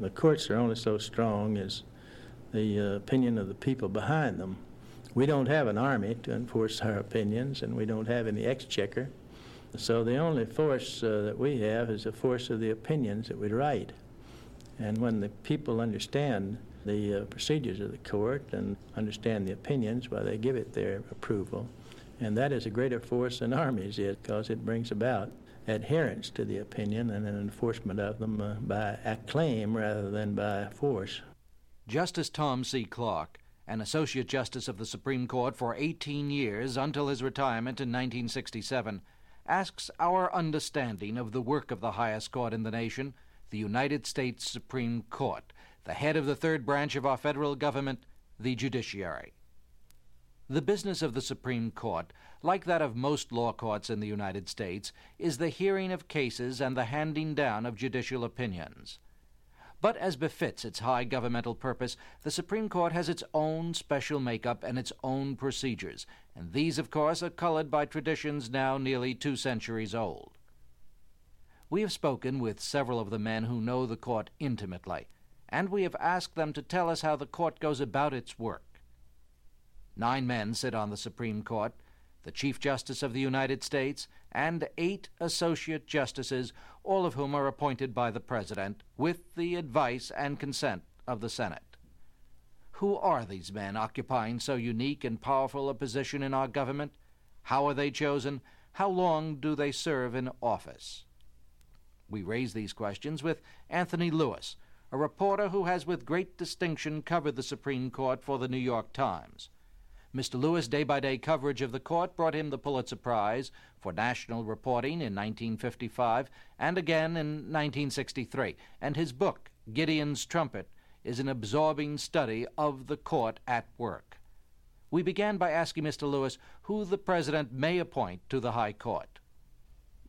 The courts are only so strong as the uh, opinion of the people behind them. We don't have an army to enforce our opinions, and we don't have any exchequer. So the only force uh, that we have is the force of the opinions that we write. And when the people understand the uh, procedures of the court and understand the opinions, why they give it their approval. And that is a greater force than armies is because it brings about adherence to the opinion and an enforcement of them uh, by acclaim rather than by force. Justice Tom C. Clark, an Associate Justice of the Supreme Court for 18 years until his retirement in 1967, asks our understanding of the work of the highest court in the nation, the United States Supreme Court, the head of the third branch of our federal government, the judiciary. The business of the Supreme Court, like that of most law courts in the United States, is the hearing of cases and the handing down of judicial opinions. But as befits its high governmental purpose, the Supreme Court has its own special makeup and its own procedures, and these, of course, are colored by traditions now nearly two centuries old. We have spoken with several of the men who know the court intimately, and we have asked them to tell us how the court goes about its work. Nine men sit on the Supreme Court the Chief Justice of the United States, and eight Associate Justices, all of whom are appointed by the President with the advice and consent of the Senate. Who are these men occupying so unique and powerful a position in our government? How are they chosen? How long do they serve in office? We raise these questions with Anthony Lewis, a reporter who has with great distinction covered the Supreme Court for the New York Times. Mr. Lewis' day by day coverage of the court brought him the Pulitzer Prize for national reporting in 1955 and again in 1963, and his book, Gideon's Trumpet, is an absorbing study of the court at work. We began by asking Mr. Lewis who the President may appoint to the High Court.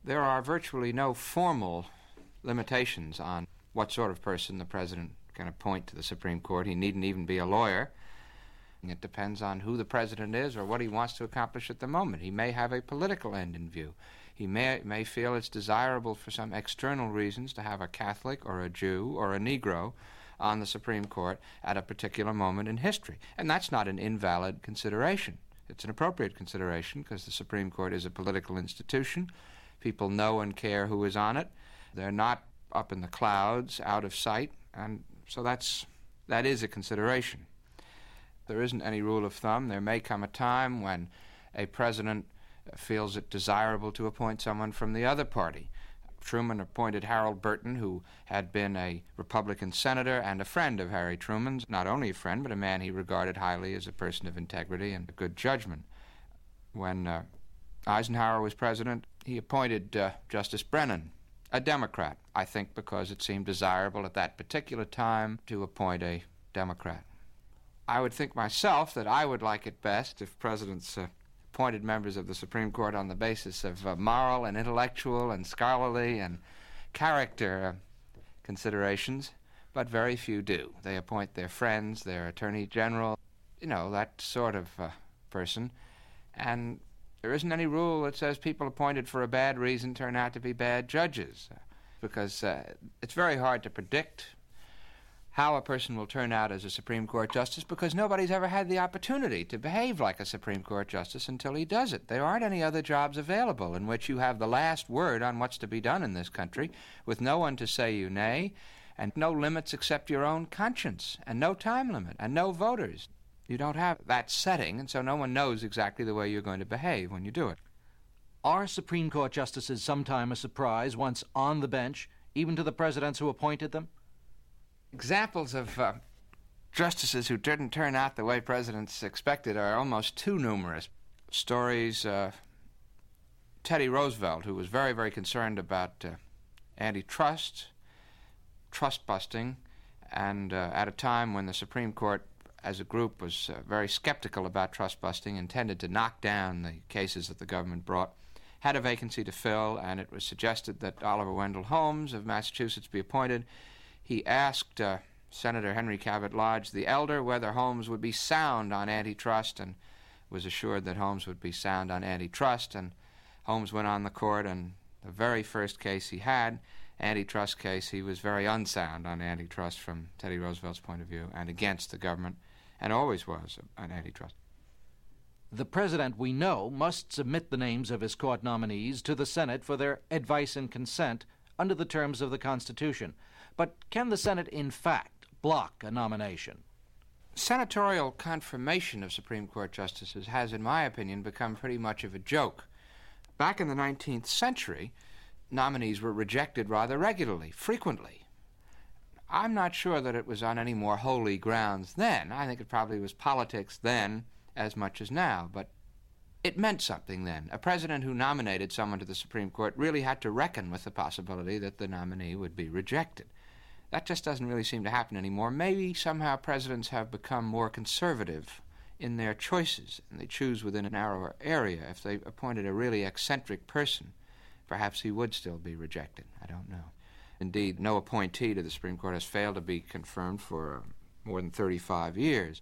There are virtually no formal limitations on what sort of person the President can appoint to the Supreme Court. He needn't even be a lawyer. It depends on who the president is or what he wants to accomplish at the moment. He may have a political end in view. He may, may feel it's desirable for some external reasons to have a Catholic or a Jew or a Negro on the Supreme Court at a particular moment in history. And that's not an invalid consideration. It's an appropriate consideration because the Supreme Court is a political institution. People know and care who is on it. They're not up in the clouds, out of sight, and so that's that is a consideration. There isn't any rule of thumb. There may come a time when a president feels it desirable to appoint someone from the other party. Truman appointed Harold Burton, who had been a Republican senator and a friend of Harry Truman's, not only a friend, but a man he regarded highly as a person of integrity and good judgment. When uh, Eisenhower was president, he appointed uh, Justice Brennan, a Democrat, I think because it seemed desirable at that particular time to appoint a Democrat. I would think myself that I would like it best if presidents uh, appointed members of the Supreme Court on the basis of uh, moral and intellectual and scholarly and character uh, considerations, but very few do. They appoint their friends, their attorney general, you know, that sort of uh, person. And there isn't any rule that says people appointed for a bad reason turn out to be bad judges, uh, because uh, it's very hard to predict how a person will turn out as a Supreme Court justice because nobody's ever had the opportunity to behave like a Supreme Court justice until he does it. There aren't any other jobs available in which you have the last word on what's to be done in this country with no one to say you nay and no limits except your own conscience and no time limit and no voters. You don't have that setting, and so no one knows exactly the way you're going to behave when you do it. Are Supreme Court justices sometime a surprise once on the bench, even to the presidents who appointed them? Examples of uh, justices who didn't turn out the way presidents expected are almost too numerous. Stories, uh, Teddy Roosevelt, who was very, very concerned about uh, antitrust, trust busting, and uh, at a time when the Supreme Court as a group was uh, very skeptical about trust busting, intended to knock down the cases that the government brought, had a vacancy to fill, and it was suggested that Oliver Wendell Holmes of Massachusetts be appointed he asked uh, Senator Henry Cabot Lodge the elder whether Holmes would be sound on antitrust and was assured that Holmes would be sound on antitrust. And Holmes went on the court, and the very first case he had, antitrust case, he was very unsound on antitrust from Teddy Roosevelt's point of view and against the government, and always was on antitrust. The president, we know, must submit the names of his court nominees to the Senate for their advice and consent under the terms of the Constitution. But can the Senate, in fact, block a nomination? Senatorial confirmation of Supreme Court justices has, in my opinion, become pretty much of a joke. Back in the 19th century, nominees were rejected rather regularly, frequently. I'm not sure that it was on any more holy grounds then. I think it probably was politics then as much as now, but it meant something then. A president who nominated someone to the Supreme Court really had to reckon with the possibility that the nominee would be rejected. That just doesn't really seem to happen anymore. Maybe somehow presidents have become more conservative in their choices, and they choose within a narrower area. If they appointed a really eccentric person, perhaps he would still be rejected. I don't know. Indeed, no appointee to the Supreme Court has failed to be confirmed for uh, more than 35 years.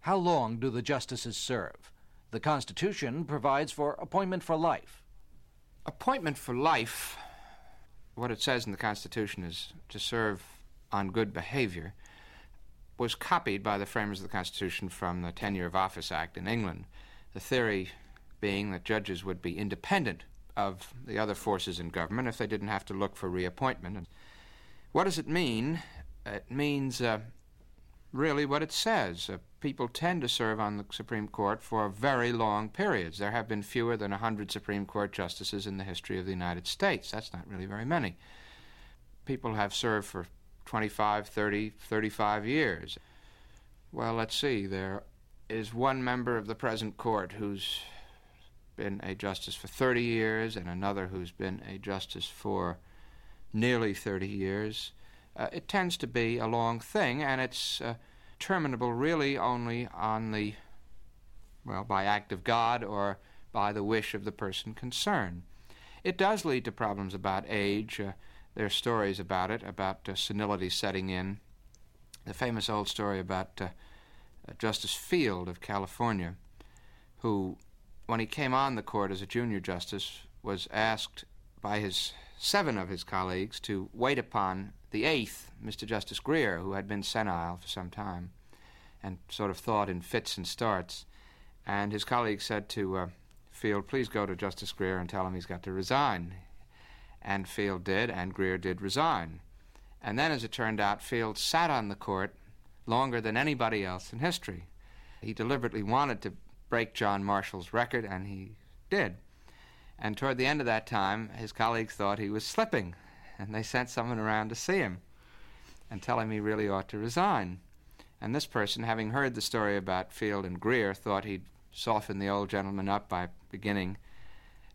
How long do the justices serve? The Constitution provides for appointment for life. Appointment for life, what it says in the Constitution is to serve on good behavior, was copied by the framers of the Constitution from the Tenure of Office Act in England. The theory being that judges would be independent of the other forces in government if they didn't have to look for reappointment. And what does it mean? It means uh, really what it says. Uh, people tend to serve on the Supreme Court for very long periods. There have been fewer than 100 Supreme Court justices in the history of the United States. That's not really very many. People have served for 25, 30, 35 years. Well, let's see. There is one member of the present court who's been a justice for 30 years and another who's been a justice for nearly 30 years. Uh, it tends to be a long thing, and it's uh, terminable really only on the, well, by act of God or by the wish of the person concerned. It does lead to problems about age. Uh, there are stories about it, about uh, senility setting in. The famous old story about uh, Justice Field of California, who when he came on the court as a junior justice, was asked by his seven of his colleagues to wait upon the eighth, Mr. Justice Grier, who had been senile for some time and sort of thought in fits and starts. And his colleague said to uh, Field, please go to Justice Grier and tell him he's got to resign. And Field did, and Grier did resign. And then, as it turned out, Field sat on the court longer than anybody else in history. He deliberately wanted to break John Marshall's record, and he did. And toward the end of that time, his colleagues thought he was slipping, and they sent someone around to see him and tell him he really ought to resign. And this person, having heard the story about Field and Grier, thought he'd soften the old gentleman up by beginning,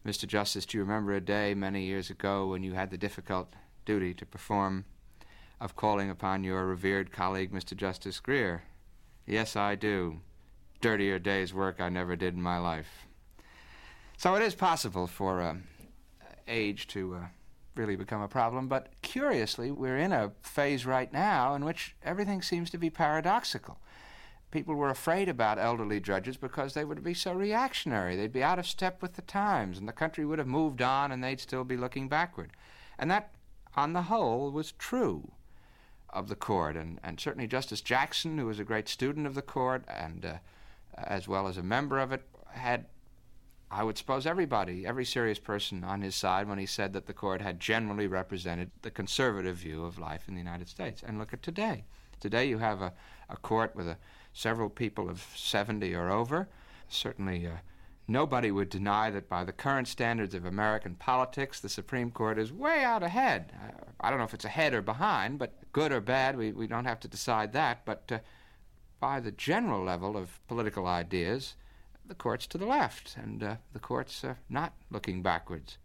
Mr. Justice, do you remember a day many years ago when you had the difficult duty to perform of calling upon your revered colleague, Mr. Justice Grier? Yes, I do dirtier day's work I never did in my life. So it is possible for uh, age to uh, really become a problem, but curiously, we're in a phase right now in which everything seems to be paradoxical. People were afraid about elderly judges because they would be so reactionary. They'd be out of step with the times, and the country would have moved on and they'd still be looking backward. And that, on the whole, was true of the court. And, and certainly Justice Jackson, who was a great student of the court and uh, as well as a member of it, had, I would suppose, everybody, every serious person on his side when he said that the court had generally represented the conservative view of life in the United States. And look at today. Today you have a, a court with a, several people of 70 or over. Certainly, uh, nobody would deny that by the current standards of American politics, the Supreme Court is way out ahead. Uh, I don't know if it's ahead or behind, but good or bad, we, we don't have to decide that. But uh, by the general level of political ideas, the court's to the left, and uh, the court's uh, not looking backwards.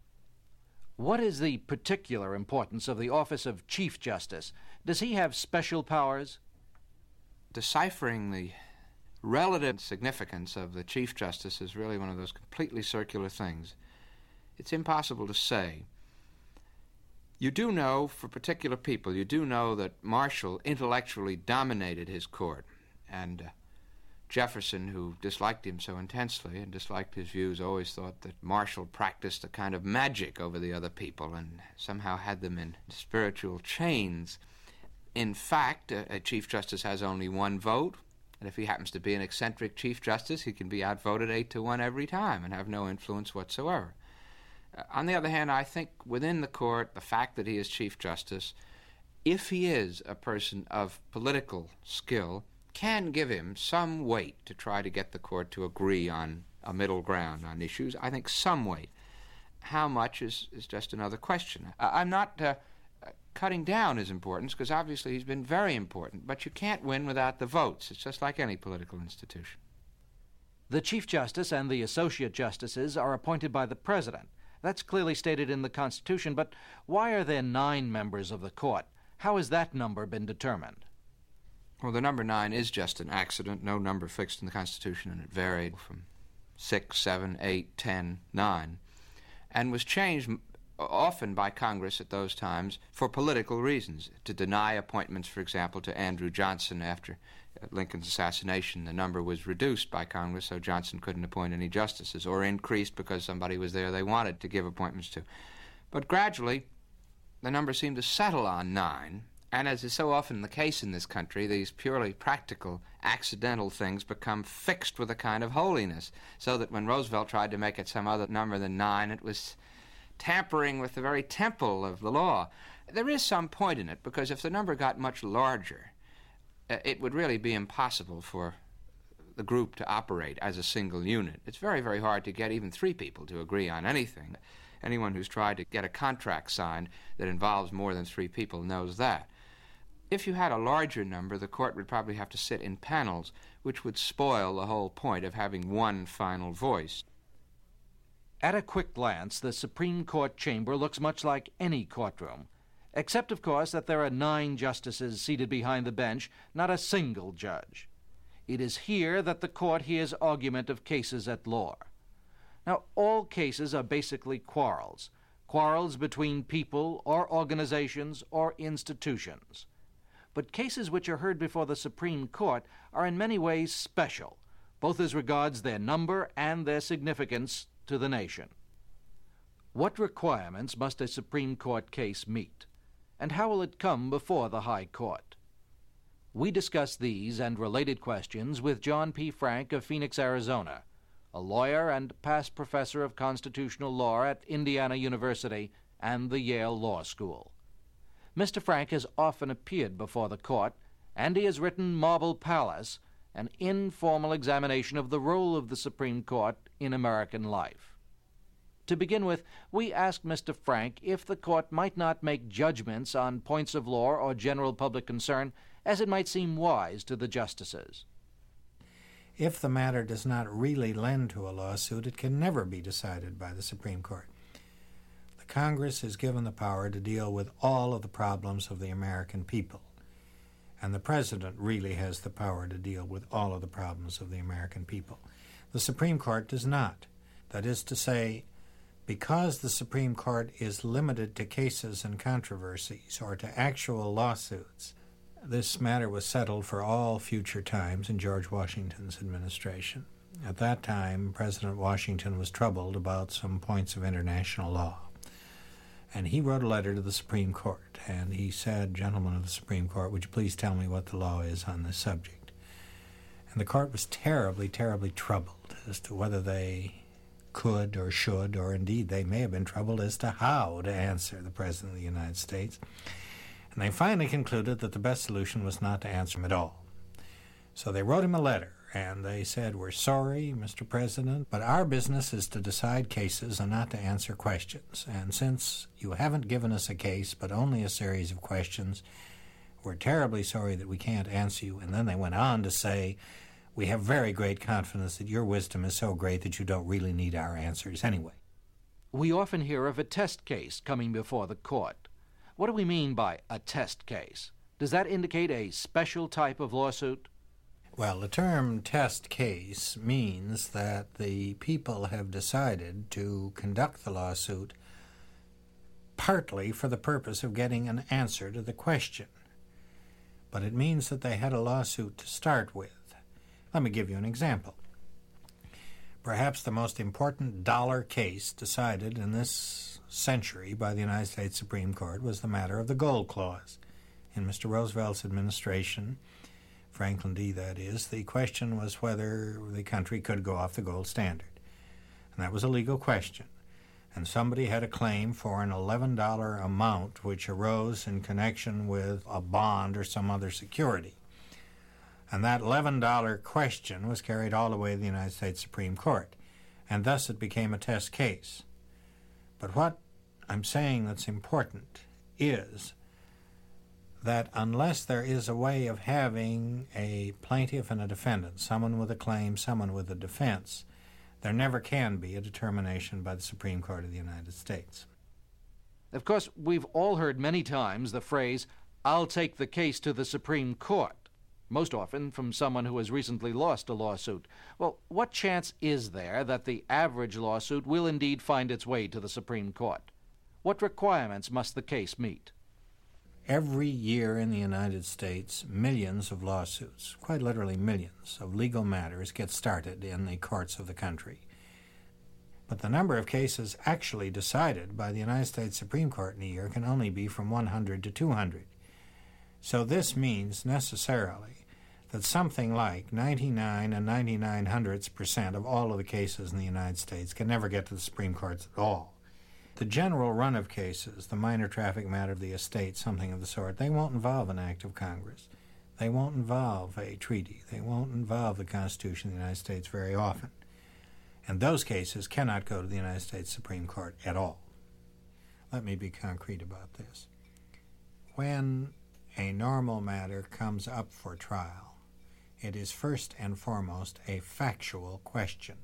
What is the particular importance of the office of Chief Justice? Does he have special powers? Deciphering the relative significance of the Chief Justice is really one of those completely circular things. It's impossible to say. You do know, for particular people, you do know that Marshall intellectually dominated his court and uh, Jefferson, who disliked him so intensely and disliked his views, always thought that Marshall practiced a kind of magic over the other people and somehow had them in spiritual chains. In fact, a, a Chief Justice has only one vote, and if he happens to be an eccentric Chief Justice, he can be outvoted eight to one every time and have no influence whatsoever. Uh, on the other hand, I think within the court, the fact that he is Chief Justice, if he is a person of political skill, can give him some weight to try to get the court to agree on a middle ground on issues. I think some weight. How much is, is just another question. I'm not uh, cutting down his importance because obviously he's been very important, but you can't win without the votes. It's just like any political institution. The Chief Justice and the Associate Justices are appointed by the President. That's clearly stated in the Constitution, but why are there nine members of the court? How has that number been determined? Well, the number nine is just an accident, no number fixed in the Constitution, and it varied from six, seven, eight, ten, nine, and was changed often by Congress at those times for political reasons. To deny appointments, for example, to Andrew Johnson after uh, Lincoln's assassination, the number was reduced by Congress so Johnson couldn't appoint any justices, or increased because somebody was there they wanted to give appointments to. But gradually, the number seemed to settle on nine, and as is so often the case in this country, these purely practical, accidental things become fixed with a kind of holiness, so that when Roosevelt tried to make it some other number than nine, it was tampering with the very temple of the law. There is some point in it, because if the number got much larger, uh, it would really be impossible for the group to operate as a single unit. It's very, very hard to get even three people to agree on anything. Anyone who's tried to get a contract signed that involves more than three people knows that. If you had a larger number, the court would probably have to sit in panels, which would spoil the whole point of having one final voice. At a quick glance, the Supreme Court chamber looks much like any courtroom, except, of course, that there are nine justices seated behind the bench, not a single judge. It is here that the court hears argument of cases at law. Now, all cases are basically quarrels quarrels between people or organizations or institutions but cases which are heard before the Supreme Court are in many ways special, both as regards their number and their significance to the nation. What requirements must a Supreme Court case meet, and how will it come before the High Court? We discuss these and related questions with John P. Frank of Phoenix, Arizona, a lawyer and past professor of constitutional law at Indiana University and the Yale Law School. Mr. Frank has often appeared before the court, and he has written Marble Palace, an informal examination of the role of the Supreme Court in American life. To begin with, we asked Mr. Frank if the court might not make judgments on points of law or general public concern as it might seem wise to the justices. If the matter does not really lend to a lawsuit, it can never be decided by the Supreme Court. Congress is given the power to deal with all of the problems of the American people. And the President really has the power to deal with all of the problems of the American people. The Supreme Court does not. That is to say, because the Supreme Court is limited to cases and controversies or to actual lawsuits, this matter was settled for all future times in George Washington's administration. At that time, President Washington was troubled about some points of international law. And he wrote a letter to the Supreme Court, and he said, Gentlemen of the Supreme Court, would you please tell me what the law is on this subject? And the court was terribly, terribly troubled as to whether they could or should, or indeed they may have been troubled as to how to answer the President of the United States. And they finally concluded that the best solution was not to answer him at all. So they wrote him a letter and they said, We're sorry, Mr. President, but our business is to decide cases and not to answer questions. And since you haven't given us a case, but only a series of questions, we're terribly sorry that we can't answer you. And then they went on to say, We have very great confidence that your wisdom is so great that you don't really need our answers anyway. We often hear of a test case coming before the court. What do we mean by a test case? Does that indicate a special type of lawsuit? Well, the term test case means that the people have decided to conduct the lawsuit partly for the purpose of getting an answer to the question. But it means that they had a lawsuit to start with. Let me give you an example. Perhaps the most important dollar case decided in this century by the United States Supreme Court was the matter of the Gold Clause. In Mr. Roosevelt's administration, Franklin D., that is, the question was whether the country could go off the gold standard. And that was a legal question. And somebody had a claim for an $11 amount which arose in connection with a bond or some other security. And that $11 question was carried all the way to the United States Supreme Court. And thus it became a test case. But what I'm saying that's important is that unless there is a way of having a plaintiff and a defendant, someone with a claim, someone with a defense, there never can be a determination by the Supreme Court of the United States. Of course, we've all heard many times the phrase, I'll take the case to the Supreme Court, most often from someone who has recently lost a lawsuit. Well, what chance is there that the average lawsuit will indeed find its way to the Supreme Court? What requirements must the case meet? Every year in the United States, millions of lawsuits, quite literally millions, of legal matters get started in the courts of the country. But the number of cases actually decided by the United States Supreme Court in a year can only be from 100 to 200. So this means necessarily that something like 99 and 99 hundredths percent of all of the cases in the United States can never get to the Supreme Courts at all. The general run of cases, the minor traffic matter of the estate, something of the sort, they won't involve an act of Congress. They won't involve a treaty. They won't involve the Constitution of the United States very often. And those cases cannot go to the United States Supreme Court at all. Let me be concrete about this. When a normal matter comes up for trial, it is first and foremost a factual question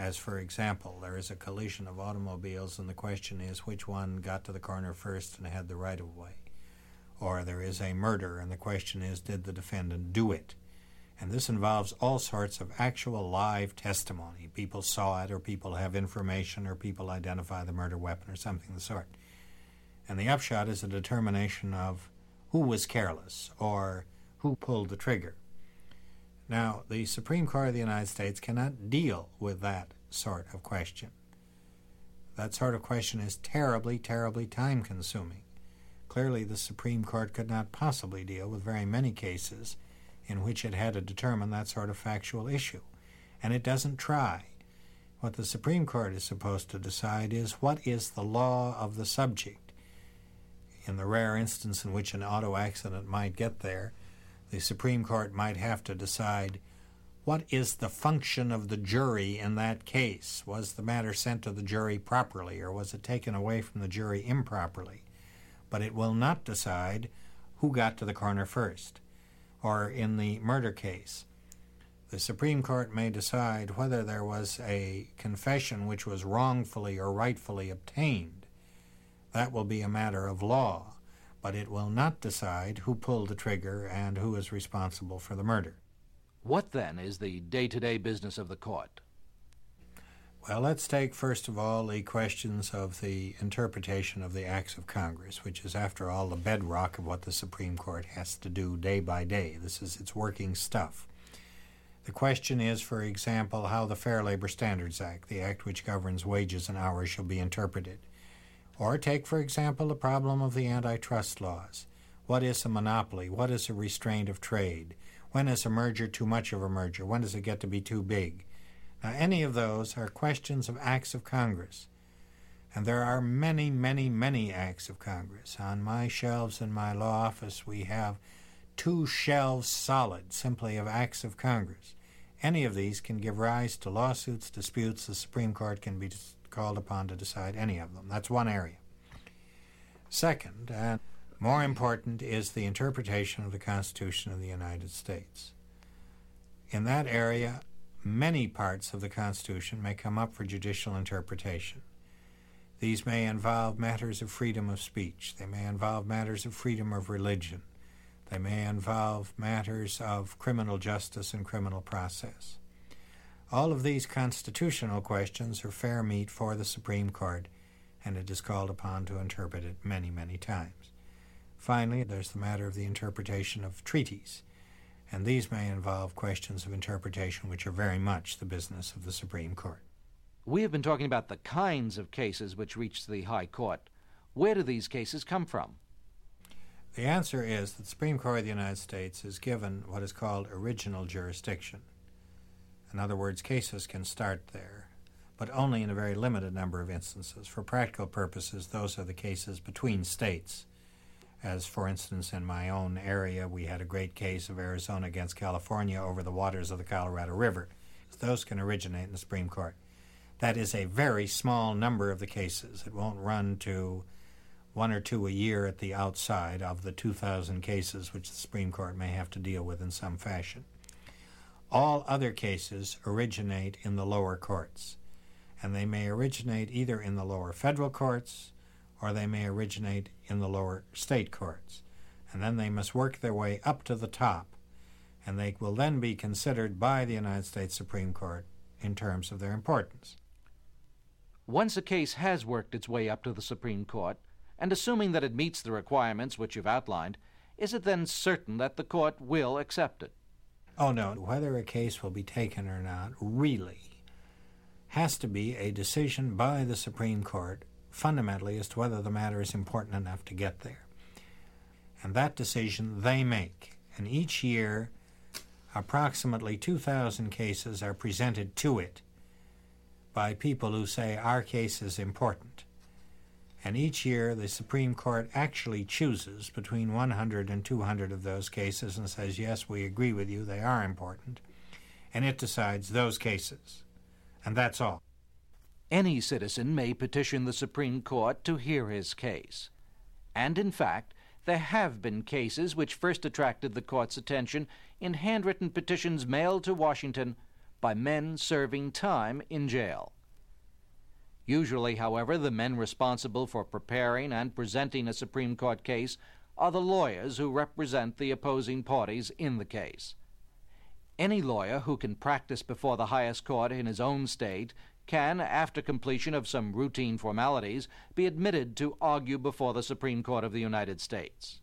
as, for example, there is a collision of automobiles, and the question is which one got to the corner first and had the right of way. Or there is a murder, and the question is did the defendant do it? And this involves all sorts of actual live testimony. People saw it, or people have information, or people identify the murder weapon, or something of the sort. And the upshot is a determination of who was careless, or who pulled the trigger. Now, the Supreme Court of the United States cannot deal with that sort of question. That sort of question is terribly, terribly time consuming. Clearly, the Supreme Court could not possibly deal with very many cases in which it had to determine that sort of factual issue. And it doesn't try. What the Supreme Court is supposed to decide is what is the law of the subject. In the rare instance in which an auto accident might get there, the Supreme Court might have to decide what is the function of the jury in that case? Was the matter sent to the jury properly or was it taken away from the jury improperly? But it will not decide who got to the corner first. Or in the murder case, the Supreme Court may decide whether there was a confession which was wrongfully or rightfully obtained. That will be a matter of law but it will not decide who pulled the trigger and who is responsible for the murder. What then is the day to day business of the court? Well, let's take first of all the questions of the interpretation of the acts of Congress, which is, after all, the bedrock of what the Supreme Court has to do day by day. This is its working stuff. The question is, for example, how the Fair Labor Standards Act, the act which governs wages and hours, shall be interpreted. Or take, for example, the problem of the antitrust laws. What is a monopoly? What is a restraint of trade? When is a merger too much of a merger? When does it get to be too big? Now, any of those are questions of acts of Congress. And there are many, many, many acts of Congress. On my shelves in my law office, we have two shelves solid simply of acts of Congress. Any of these can give rise to lawsuits, disputes. The Supreme Court can be called upon to decide any of them. That's one area. Second, and more important, is the interpretation of the Constitution of the United States. In that area, many parts of the Constitution may come up for judicial interpretation. These may involve matters of freedom of speech. They may involve matters of freedom of religion. They may involve matters of criminal justice and criminal process. All of these constitutional questions are fair meat for the Supreme Court, and it is called upon to interpret it many, many times. Finally, there's the matter of the interpretation of treaties. And these may involve questions of interpretation, which are very much the business of the Supreme Court. We have been talking about the kinds of cases which reach the High Court. Where do these cases come from? The answer is that the Supreme Court of the United States is given what is called original jurisdiction. In other words, cases can start there, but only in a very limited number of instances. For practical purposes, those are the cases between states. As, for instance, in my own area, we had a great case of Arizona against California over the waters of the Colorado River. Those can originate in the Supreme Court. That is a very small number of the cases. It won't run to one or two a year at the outside of the 2,000 cases which the Supreme Court may have to deal with in some fashion. All other cases originate in the lower courts, and they may originate either in the lower federal courts or they may originate in the lower state courts. And then they must work their way up to the top, and they will then be considered by the United States Supreme Court in terms of their importance. Once a case has worked its way up to the Supreme Court, and assuming that it meets the requirements which you've outlined, is it then certain that the court will accept it? Oh, no. Whether a case will be taken or not really has to be a decision by the Supreme Court fundamentally as to whether the matter is important enough to get there. And that decision they make. And each year, approximately 2,000 cases are presented to it by people who say our case is important. And each year, the Supreme Court actually chooses between 100 and 200 of those cases and says, yes, we agree with you, they are important. And it decides those cases. And that's all. Any citizen may petition the Supreme Court to hear his case. And in fact, there have been cases which first attracted the court's attention in handwritten petitions mailed to Washington by men serving time in jail. Usually, however, the men responsible for preparing and presenting a Supreme Court case are the lawyers who represent the opposing parties in the case. Any lawyer who can practice before the highest court in his own state can, after completion of some routine formalities, be admitted to argue before the Supreme Court of the United States.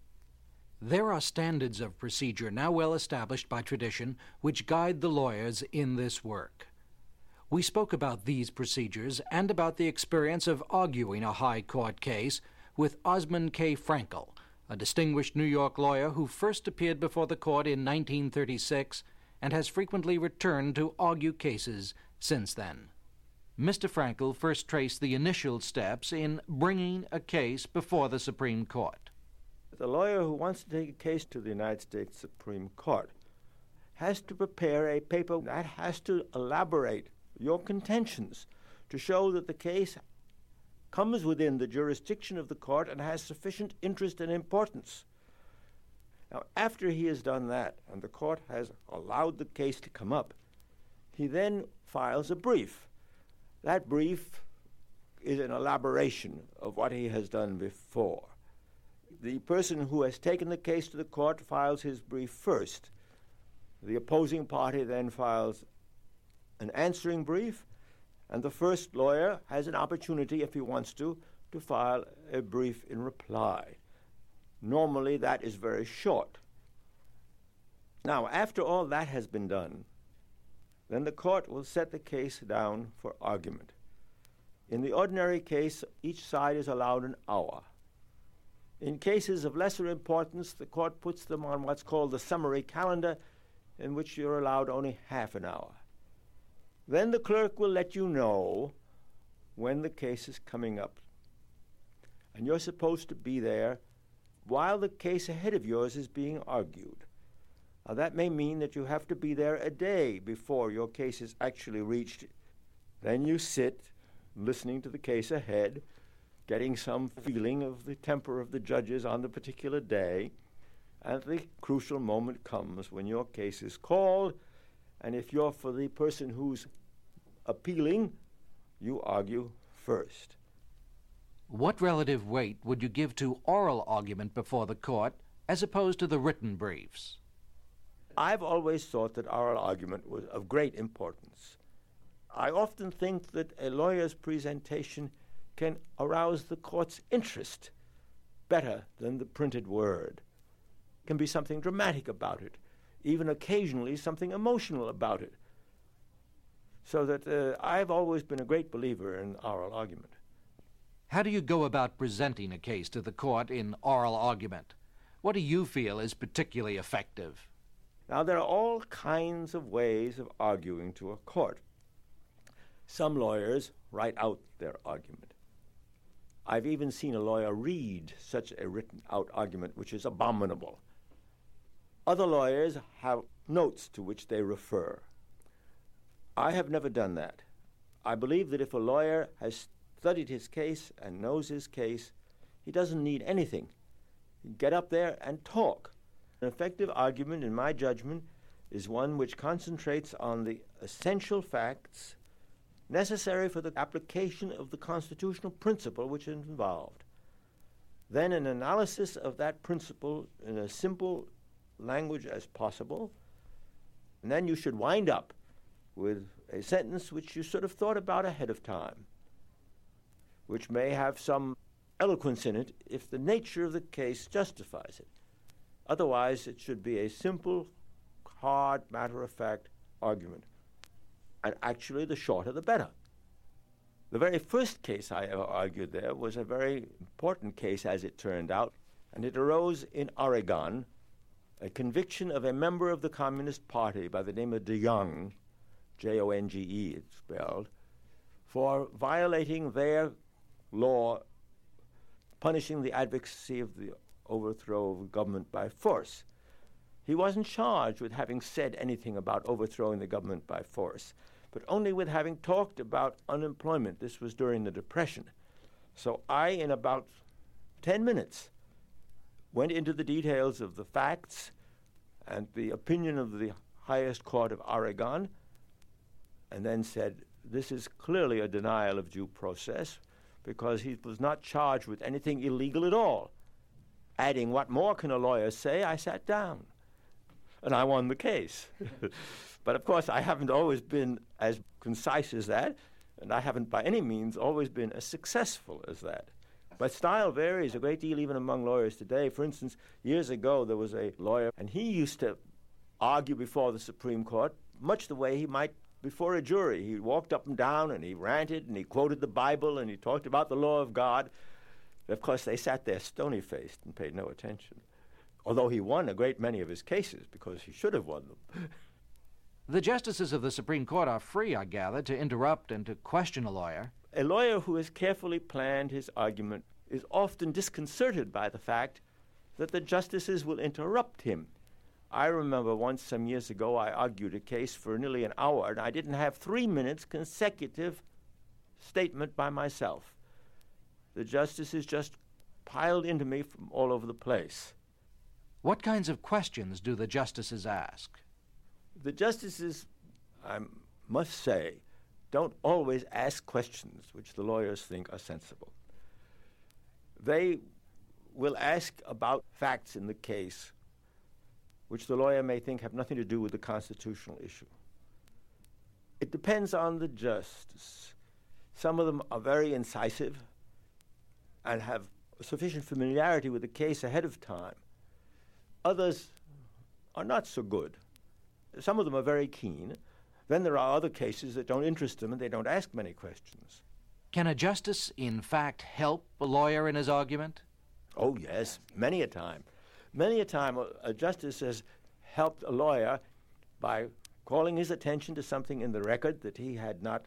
There are standards of procedure now well established by tradition which guide the lawyers in this work. We spoke about these procedures and about the experience of arguing a high court case with Osmond K. Fraenkel, a distinguished New York lawyer who first appeared before the court in 1936 and has frequently returned to argue cases since then. Mr. Fraenkel first traced the initial steps in bringing a case before the Supreme Court. The lawyer who wants to take a case to the United States Supreme Court has to prepare a paper that has to elaborate your contentions to show that the case comes within the jurisdiction of the court and has sufficient interest and importance. Now, after he has done that and the court has allowed the case to come up, he then files a brief. That brief is an elaboration of what he has done before. The person who has taken the case to the court files his brief first. The opposing party then files an answering brief, and the first lawyer has an opportunity, if he wants to, to file a brief in reply. Normally, that is very short. Now, after all that has been done, then the court will set the case down for argument. In the ordinary case, each side is allowed an hour. In cases of lesser importance, the court puts them on what's called the summary calendar, in which you're allowed only half an hour. Then the clerk will let you know when the case is coming up. And you're supposed to be there while the case ahead of yours is being argued. Now, that may mean that you have to be there a day before your case is actually reached. Then you sit listening to the case ahead, getting some feeling of the temper of the judges on the particular day. And the crucial moment comes when your case is called and if you're for the person who's appealing, you argue first. What relative weight would you give to oral argument before the court as opposed to the written briefs? I've always thought that oral argument was of great importance. I often think that a lawyer's presentation can arouse the court's interest better than the printed word. Can be something dramatic about it. Even occasionally something emotional about it. So that uh, I've always been a great believer in oral argument. How do you go about presenting a case to the court in oral argument? What do you feel is particularly effective? Now, there are all kinds of ways of arguing to a court. Some lawyers write out their argument. I've even seen a lawyer read such a written out argument, which is abominable. Other lawyers have notes to which they refer. I have never done that. I believe that if a lawyer has studied his case and knows his case, he doesn't need anything. Get up there and talk. An effective argument, in my judgment, is one which concentrates on the essential facts necessary for the application of the constitutional principle which is involved. Then, an analysis of that principle in a simple language as possible, and then you should wind up with a sentence which you sort of thought about ahead of time, which may have some eloquence in it if the nature of the case justifies it. Otherwise, it should be a simple, hard, matter of fact argument. And actually, the shorter the better. The very first case I ever argued there was a very important case, as it turned out, and it arose in Oregon, a conviction of a member of the Communist Party by the name of De Jonge, J O N G E, it's spelled, for violating their law punishing the advocacy of the overthrow of government by force. He wasn't charged with having said anything about overthrowing the government by force, but only with having talked about unemployment. This was during the Depression. So I, in about 10 minutes, went into the details of the facts and the opinion of the highest court of Oregon, and then said, This is clearly a denial of due process because he was not charged with anything illegal at all. Adding, What more can a lawyer say? I sat down and I won the case. but of course, I haven't always been as concise as that, and I haven't by any means always been as successful as that. But style varies a great deal even among lawyers today. For instance, years ago there was a lawyer, and he used to argue before the Supreme Court much the way he might before a jury. He walked up and down and he ranted and he quoted the Bible and he talked about the law of God. Of course, they sat there stony faced and paid no attention although he won a great many of his cases because he should have won them. The justices of the Supreme Court are free, I gather, to interrupt and to question a lawyer. A lawyer who has carefully planned his argument is often disconcerted by the fact that the justices will interrupt him. I remember once some years ago I argued a case for nearly an hour and I didn't have three minutes consecutive statement by myself. The justices just piled into me from all over the place. What kinds of questions do the justices ask? The justices, I must say, don't always ask questions which the lawyers think are sensible. They will ask about facts in the case which the lawyer may think have nothing to do with the constitutional issue. It depends on the justice. Some of them are very incisive and have sufficient familiarity with the case ahead of time Others are not so good. Some of them are very keen. Then there are other cases that don't interest them and they don't ask many questions. Can a justice, in fact, help a lawyer in his argument? Oh, yes, many a time. Many a time, a, justice has helped a lawyer by calling his attention to something in the record that he had not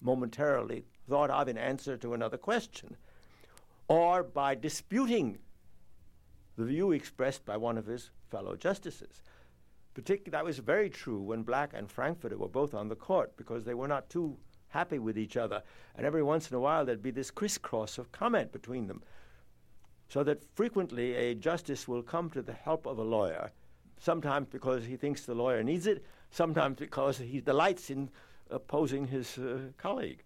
momentarily thought of in answer to another question, or by disputing the view expressed by one of his fellow justices. Particularly, that was very true when Black and Frankfurter were both on the court because they were not too happy with each other. And every once in a while, there'd be this crisscross of comment between them. So that frequently a justice will come to the help of a lawyer, sometimes because he thinks the lawyer needs it, sometimes because he delights in opposing his uh, colleague.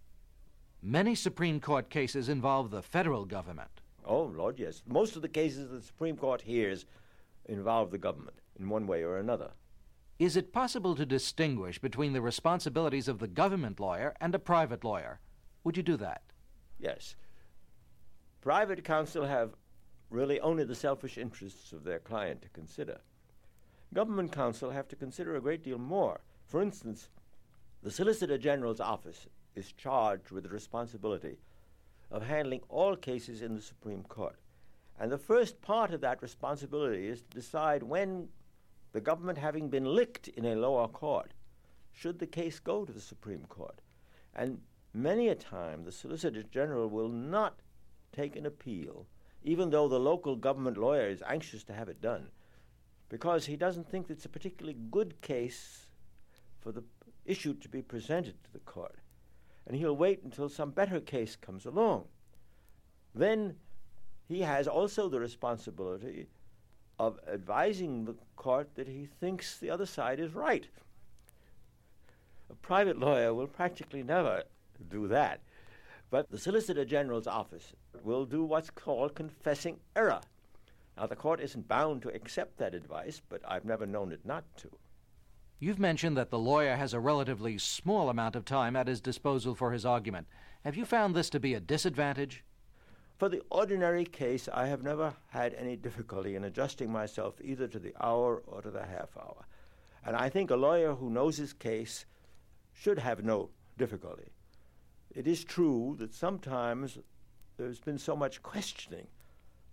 Many Supreme Court cases involve the federal government. Oh, Lord, yes. Most of the cases the Supreme Court hears involve the government in one way or another. Is it possible to distinguish between the responsibilities of the government lawyer and a private lawyer? Would you do that? Yes. Private counsel have really only the selfish interests of their client to consider. government counsel have to consider a great deal more. For instance, the Solicitor General's office is charged with the responsibility of handling all cases in the Supreme Court. And the first part of that responsibility is to decide when the government, having been licked in a lower court, should the case go to the Supreme Court. And many a time the Solicitor General will not take an appeal, even though the local government lawyer is anxious to have it done, because he doesn't think it's a particularly good case for the issue to be presented to the court. And he'll wait until some better case comes along. Then he has also the responsibility of advising the court that he thinks the other side is right. A private lawyer will practically never do that. But the Solicitor General's office will do what's called confessing error. Now, the court isn't bound to accept that advice, but I've never known it not to. You've mentioned that the lawyer has a relatively small amount of time at his disposal for his argument. Have you found this to be a disadvantage? For the ordinary case, I have never had any difficulty in adjusting myself either to the hour or to the half hour. And I think a lawyer who knows his case should have no difficulty. It is true that sometimes there's been so much questioning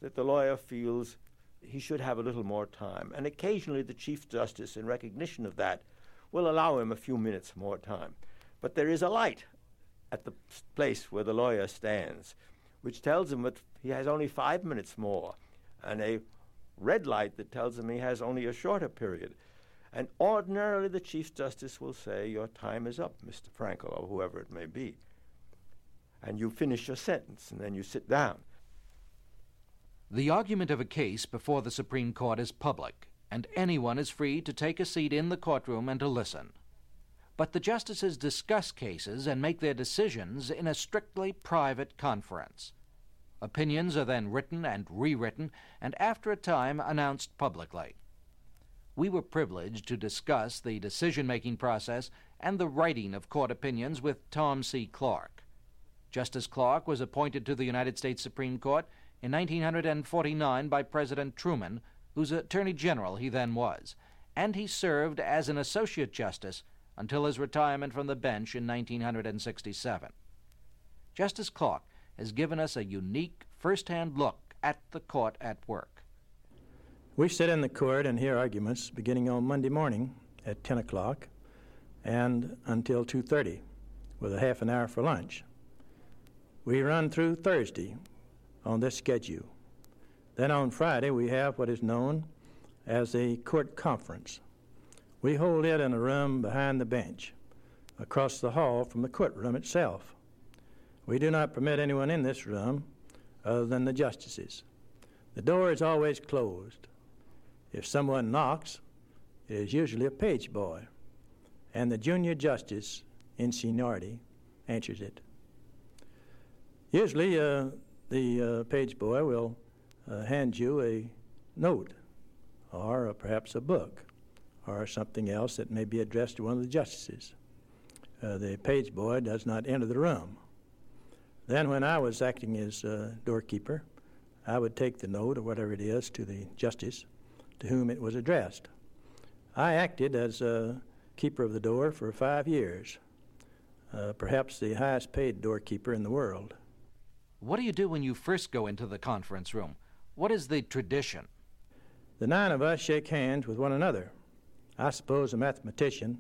that the lawyer feels he should have a little more time. And occasionally the Chief Justice, in recognition of that, will allow him a few minutes more time. But there is a light at the place where the lawyer stands which tells him that he has only five minutes more, and a red light that tells him he has only a shorter period. And ordinarily, the Chief Justice will say, Your time is up, Mr. Fraenkel, or whoever it may be. And you finish your sentence, and then you sit down. The argument of a case before the Supreme Court is public, and anyone is free to take a seat in the courtroom and to listen. But the justices discuss cases and make their decisions in a strictly private conference. Opinions are then written and rewritten, and after a time announced publicly. We were privileged to discuss the decision making process and the writing of court opinions with Tom C. Clark. Justice Clark was appointed to the United States Supreme Court in 1949 by President Truman, whose Attorney General he then was, and he served as an Associate Justice until his retirement from the bench in 1967. Justice Clark has given us a unique first hand look at the court at work. We sit in the court and hear arguments beginning on Monday morning at 10 o'clock and until 2:30 with a half an hour for lunch. We run through Thursday on this schedule. Then on Friday we have what is known as a court conference. We hold it in a room behind the bench, across the hall from the courtroom itself. We do not permit anyone in this room other than the justices. The door is always closed. If someone knocks, it is usually a page boy, and the junior justice in seniority answers it. Usually, uh, the uh, page boy will uh, hand you a note or perhaps a book or something else that may be addressed to one of the justices. Uh, the page boy does not enter the room. Then, when I was acting as uh, doorkeeper, I would take the note or whatever it is to the justice to whom it was addressed. I acted as a keeper of the door for five years, uh, perhaps the highest paid doorkeeper in the world. What do you do when you first go into the conference room? What is the tradition? The nine of us shake hands with one another. I suppose a mathematician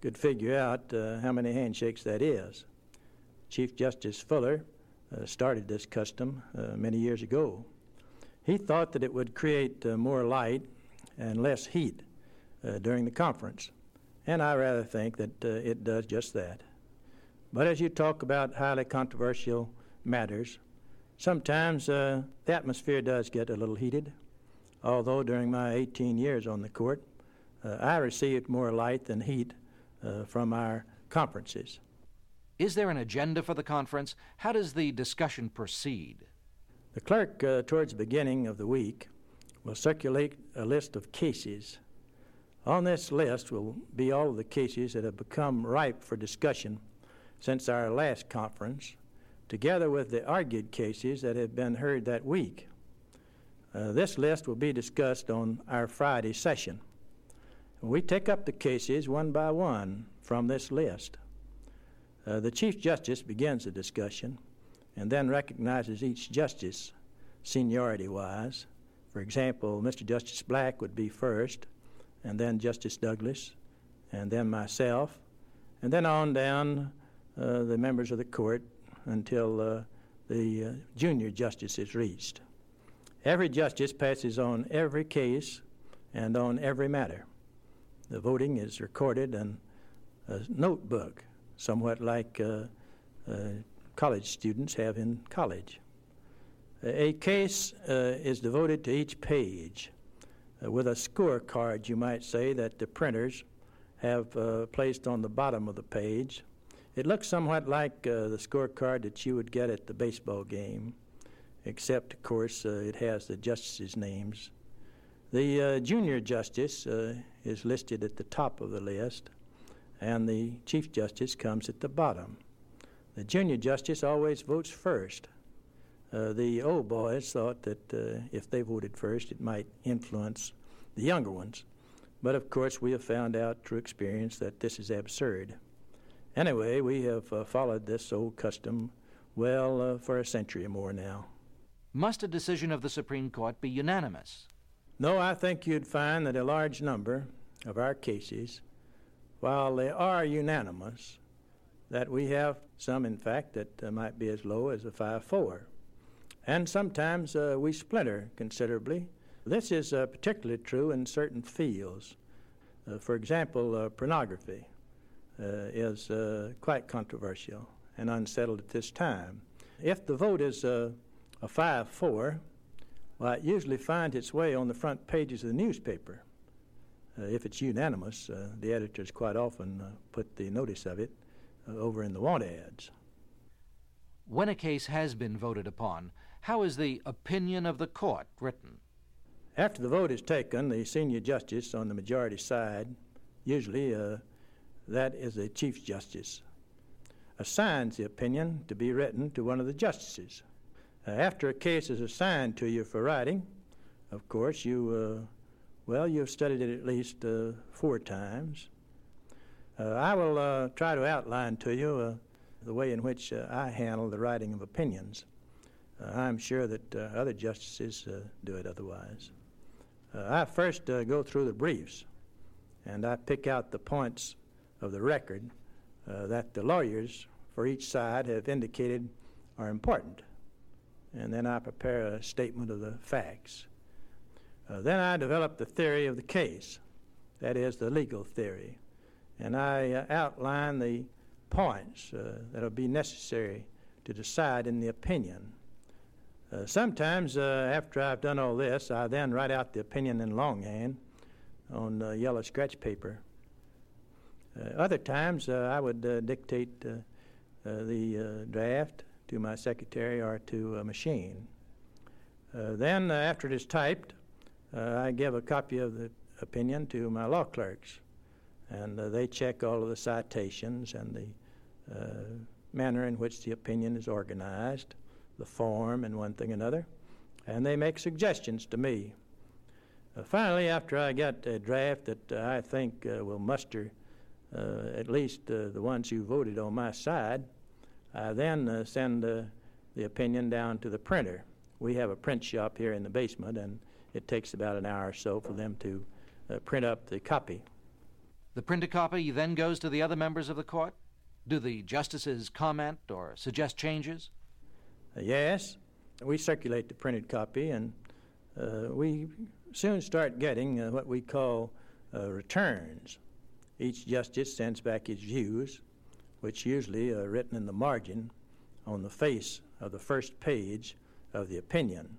could figure out uh, how many handshakes that is. Chief Justice Fuller uh, started this custom uh, many years ago. He thought that it would create uh, more light and less heat uh, during the conference, and I rather think that uh, it does just that. But as you talk about highly controversial matters, sometimes the atmosphere does get a little heated. Although during my 18 years on the court, I received more light than heat from our conferences. Is there an agenda for the conference? How does the discussion proceed? The clerk, uh, towards the beginning of the week, will circulate a list of cases. On this list will be all of the cases that have become ripe for discussion since our last conference, together with the argued cases that have been heard that week. Uh, this list will be discussed on our Friday session. We take up the cases one by one from this list. Uh, the Chief Justice begins the discussion and then recognizes each justice seniority wise. For example, Mr. Justice Black would be first, and then Justice Douglas, and then myself, and then on down uh, the members of the court until uh, the uh, junior justice is reached. Every justice passes on every case and on every matter. The voting is recorded in a notebook, somewhat like uh, uh, college students have in college. A case uh, is devoted to each page uh, with a scorecard, you might say, that the printers have uh, placed on the bottom of the page. It looks somewhat like the scorecard that you would get at the baseball game, except, of course, it has the justices' names. The uh, junior justice is listed at the top of the list, and the chief justice comes at the bottom. The junior justice always votes first. Uh, the old boys thought that uh, if they voted first, it might influence the younger ones. But of course, we have found out through experience that this is absurd. Anyway, we have uh, followed this old custom well uh, for a century or more now. Must a decision of the Supreme Court be unanimous? No, I think you'd find that a large number of our cases, while they are unanimous, that we have some, in fact, that uh, might be as low as a 5 4. And sometimes uh, we splinter considerably this is uh, particularly true in certain fields. Uh, for example, uh, pornography uh, is quite controversial and unsettled at this time. If the vote is a 5 4, well, it usually finds its way on the front pages of the newspaper. Uh, if it's unanimous, uh, the editors quite often uh, put the notice of it over in the want ads. When a case has been voted upon, how is the opinion of the court written? After the vote is taken, the senior justice on the majority side, usually uh, that is the Chief Justice, assigns the opinion to be written to one of the justices. After a case is assigned to you for writing, of course, you, uh, well, you've studied it at least uh, four times. Uh, I will try to outline to you the way in which I handle the writing of opinions. I'm sure that other justices do it otherwise. I first go through the briefs and I pick out the points of the record uh, that the lawyers for each side have indicated are important. And then I prepare a statement of the facts. Uh, then I develop the theory of the case, that is, the legal theory. And I uh, outline the points uh, that will be necessary to decide in the opinion. Uh, sometimes, uh, after I've done all this, I then write out the opinion in longhand on yellow scratch paper. Other times, I would dictate the draft to my secretary or to a machine. then, after it is typed, I give a copy of the opinion to my law clerks, and they check all of the citations and the manner in which the opinion is organized the form and one thing another, and they make suggestions to me. Uh, finally, after I get a draft that uh, I think uh, will muster uh, at least uh, the ones who voted on my side, I then uh, send the opinion down to the printer. We have a print shop here in the basement, and it takes about an hour or so for them to print up the copy. The printed copy then goes to the other members of the court? Do the justices comment or suggest changes? Uh, yes, we circulate the printed copy, and uh, we soon start getting uh, what we call uh, returns. Each justice sends back his views, which usually are written in the margin on the face of the first page of the opinion.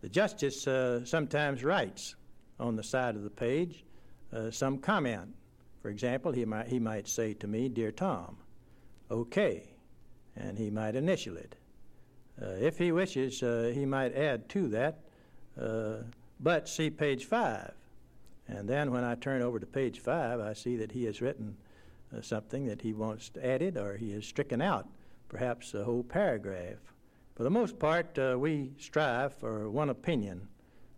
The justice uh, sometimes writes on the side of the page uh, some comment. For example, he might, he might say to me, Dear Tom, okay, and he might initial it. Uh, if he wishes, uh, he might add to that, uh, but see page 5. And then when I turn over to page 5, I see that he has written something that he wants added or he has stricken out, perhaps a whole paragraph. For the most part, uh, we strive for one opinion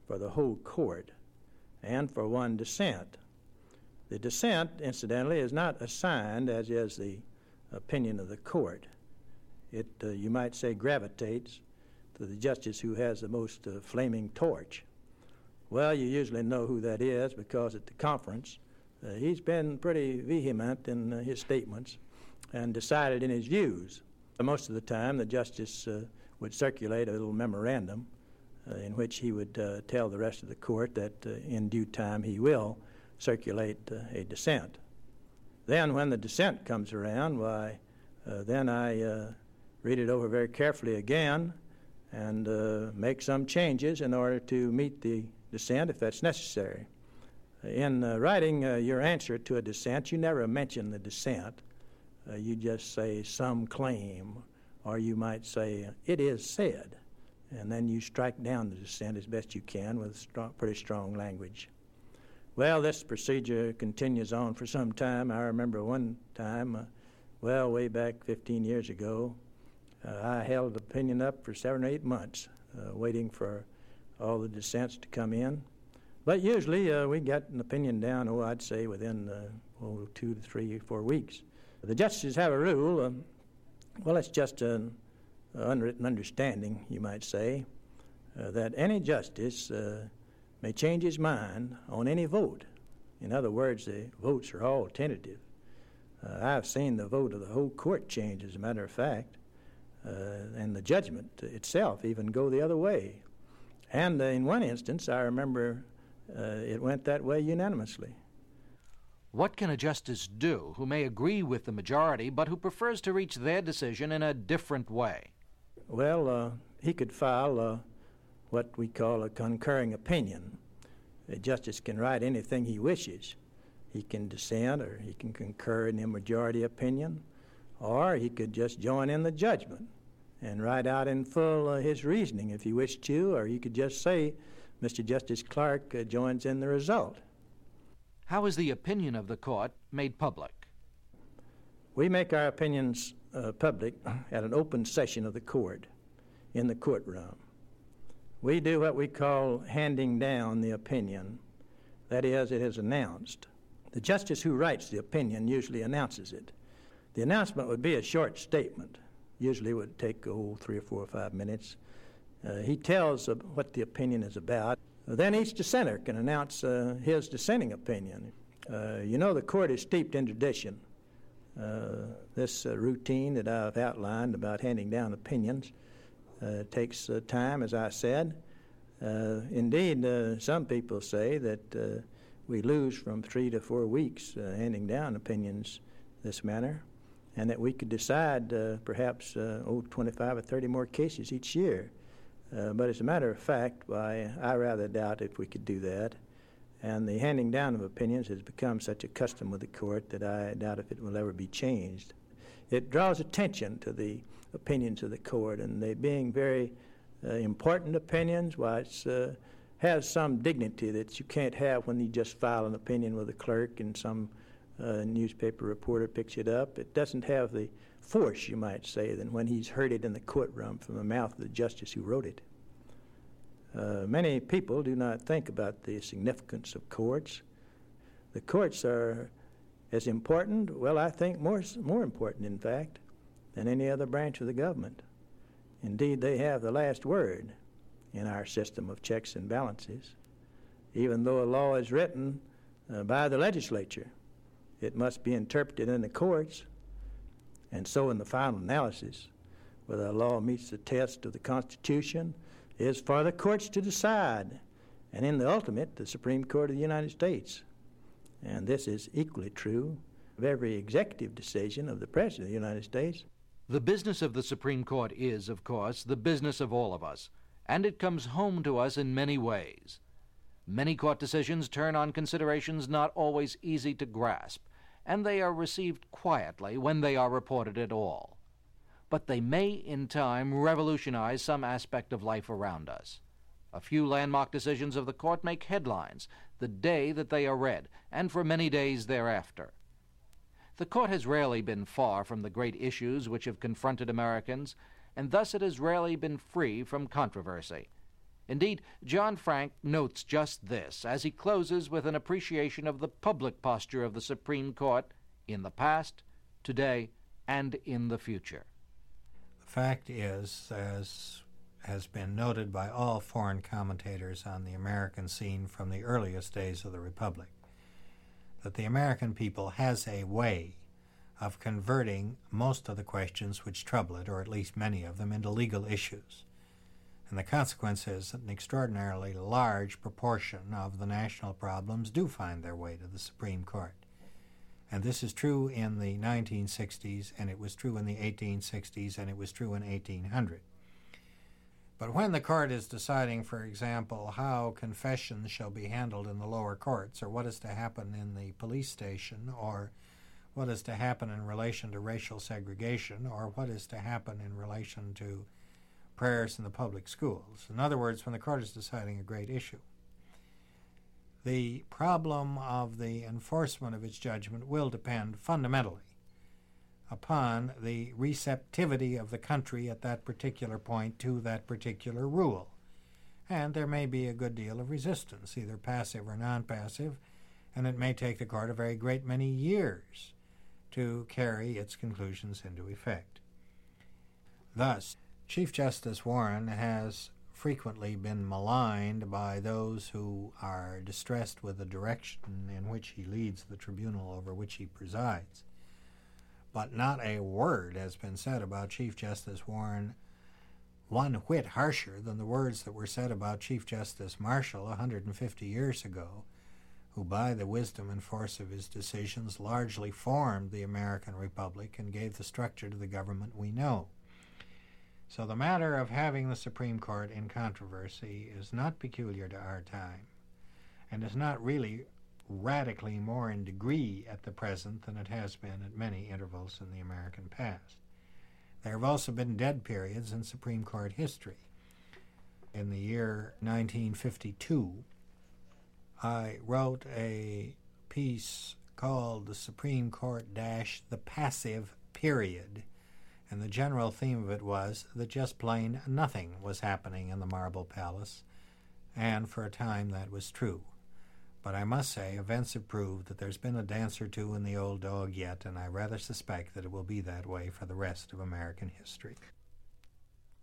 for the whole court and for one dissent. The dissent, incidentally, is not assigned as is the opinion of the court. It, uh, you might say, gravitates to the justice who has the most uh, flaming torch. Well, you usually know who that is because at the conference, uh, he's been pretty vehement in uh, his statements and decided in his views. Most of the time, the justice uh, would circulate a little memorandum uh, in which he would uh, tell the rest of the court that uh, in due time he will circulate a dissent. Then, when the dissent comes around, why, then I read it over very carefully again and make some changes in order to meet the dissent if that's necessary. In uh, writing uh, your answer to a dissent, you never mention the dissent. you just say some claim, or you might say, it is said and then you strike down the dissent as best you can with strong, pretty strong language. Well, this procedure continues on for some time. I remember one time, uh, well, way back 15 years ago, uh, I held opinion up for seven or eight months, uh, waiting for all the dissents to come in. But usually uh, we get an opinion down, oh, I'd say within uh, oh, two to three, four weeks. The justices have a rule. Um, well, it's just an unwritten understanding, you might say, uh, that any justice uh, may change his mind on any vote. In other words, the votes are all tentative. Uh, I've seen the vote of the whole court change, as a matter of fact, and the judgment itself even go the other way. And in one instance, I remember uh, it went that way unanimously. What can a justice do who may agree with the majority but who prefers to reach their decision in a different way? Well, uh, he could file uh, what we call a concurring opinion. A justice can write anything he wishes. He can dissent or he can concur in the majority opinion, or he could just join in the judgment and write out in full uh, his reasoning if he wished to, or he could just say, Mr. Justice Clark uh, joins in the result. How is the opinion of the court made public? We make our opinions uh, public at an open session of the court in the courtroom. We do what we call handing down the opinion. That is, it is announced. The justice who writes the opinion usually announces it. The announcement would be a short statement. Usually it would take oh, three or four or five minutes. Uh, he tells uh, what the opinion is about. Then each dissenter can announce uh, his dissenting opinion. Uh, you know, the court is steeped in tradition. Uh, this uh, routine that I've outlined about handing down opinions takes time, as I said. indeed, some people say that we lose from three to four weeks handing down opinions this manner, and that we could decide perhaps oh, 25 or 30 more cases each year. Uh, but as a matter of fact, why, I rather doubt if we could do that. And the handing down of opinions has become such a custom with the court that I doubt if it will ever be changed. It draws attention to the opinions of the court, and they being very uh, important opinions, why it uh, has some dignity that you can't have when you just file an opinion with a clerk and some uh, newspaper reporter picks it up. It doesn't have the force, you might say, than when he's heard it in the courtroom from the mouth of the justice who wrote it. Uh, many people do not think about the significance of courts. The courts are as important, well, I think more, more important, in fact, than any other branch of the government. Indeed, they have the last word in our system of checks and balances. Even though a law is written uh, by the legislature, it must be interpreted in the courts, and so in the final analysis, whether a law meets the test of the Constitution is for the courts to decide, and in the ultimate, the Supreme Court of the United States. And this is equally true of every executive decision of the President of the United States. The business of the Supreme Court is, of course, the business of all of us, and it comes home to us in many ways. Many court decisions turn on considerations not always easy to grasp, and they are received quietly when they are reported at all but they may in time revolutionize some aspect of life around us. A few landmark decisions of the court make headlines the day that they are read, and for many days thereafter. The court has rarely been far from the great issues which have confronted Americans, and thus it has rarely been free from controversy. Indeed, John Frank notes just this as he closes with an appreciation of the public posture of the Supreme Court in the past, today, and in the future. The fact is, as has been noted by all foreign commentators on the American scene from the earliest days of the Republic, that the American people has a way of converting most of the questions which trouble it, or at least many of them, into legal issues. And the consequence is that an extraordinarily large proportion of the national problems do find their way to the Supreme Court. And this is true in the 1960s, and it was true in the 1860s, and it was true in 1800. But when the court is deciding, for example, how confessions shall be handled in the lower courts, or what is to happen in the police station, or what is to happen in relation to racial segregation, or what is to happen in relation to prayers in the public schools. In other words, when the court is deciding a great issue, the problem of the enforcement of its judgment will depend fundamentally upon the receptivity of the country at that particular point to that particular rule. And there may be a good deal of resistance, either passive or non passive, and it may take the court a very great many years to carry its conclusions into effect. Thus, Chief Justice Warren has frequently been maligned by those who are distressed with the direction in which he leads the tribunal over which he presides. But not a word has been said about Chief Justice Warren one whit harsher than the words that were said about Chief Justice Marshall 150 years ago, who, by the wisdom and force of his decisions, largely formed the American Republic and gave the structure to the government we know. So the matter of having the Supreme Court in controversy is not peculiar to our time and is not really radically more in degree at the present than it has been at many intervals in the American past. There have also been dead periods in Supreme Court history. In the year 1952, I wrote a piece called The Supreme Court Dash the Passive Period and the general theme of it was that just plain nothing was happening in the Marble Palace, and for a time that was true. But I must say, events have proved that there's been a dance or two in the old dog yet, and I rather suspect that it will be that way for the rest of American history.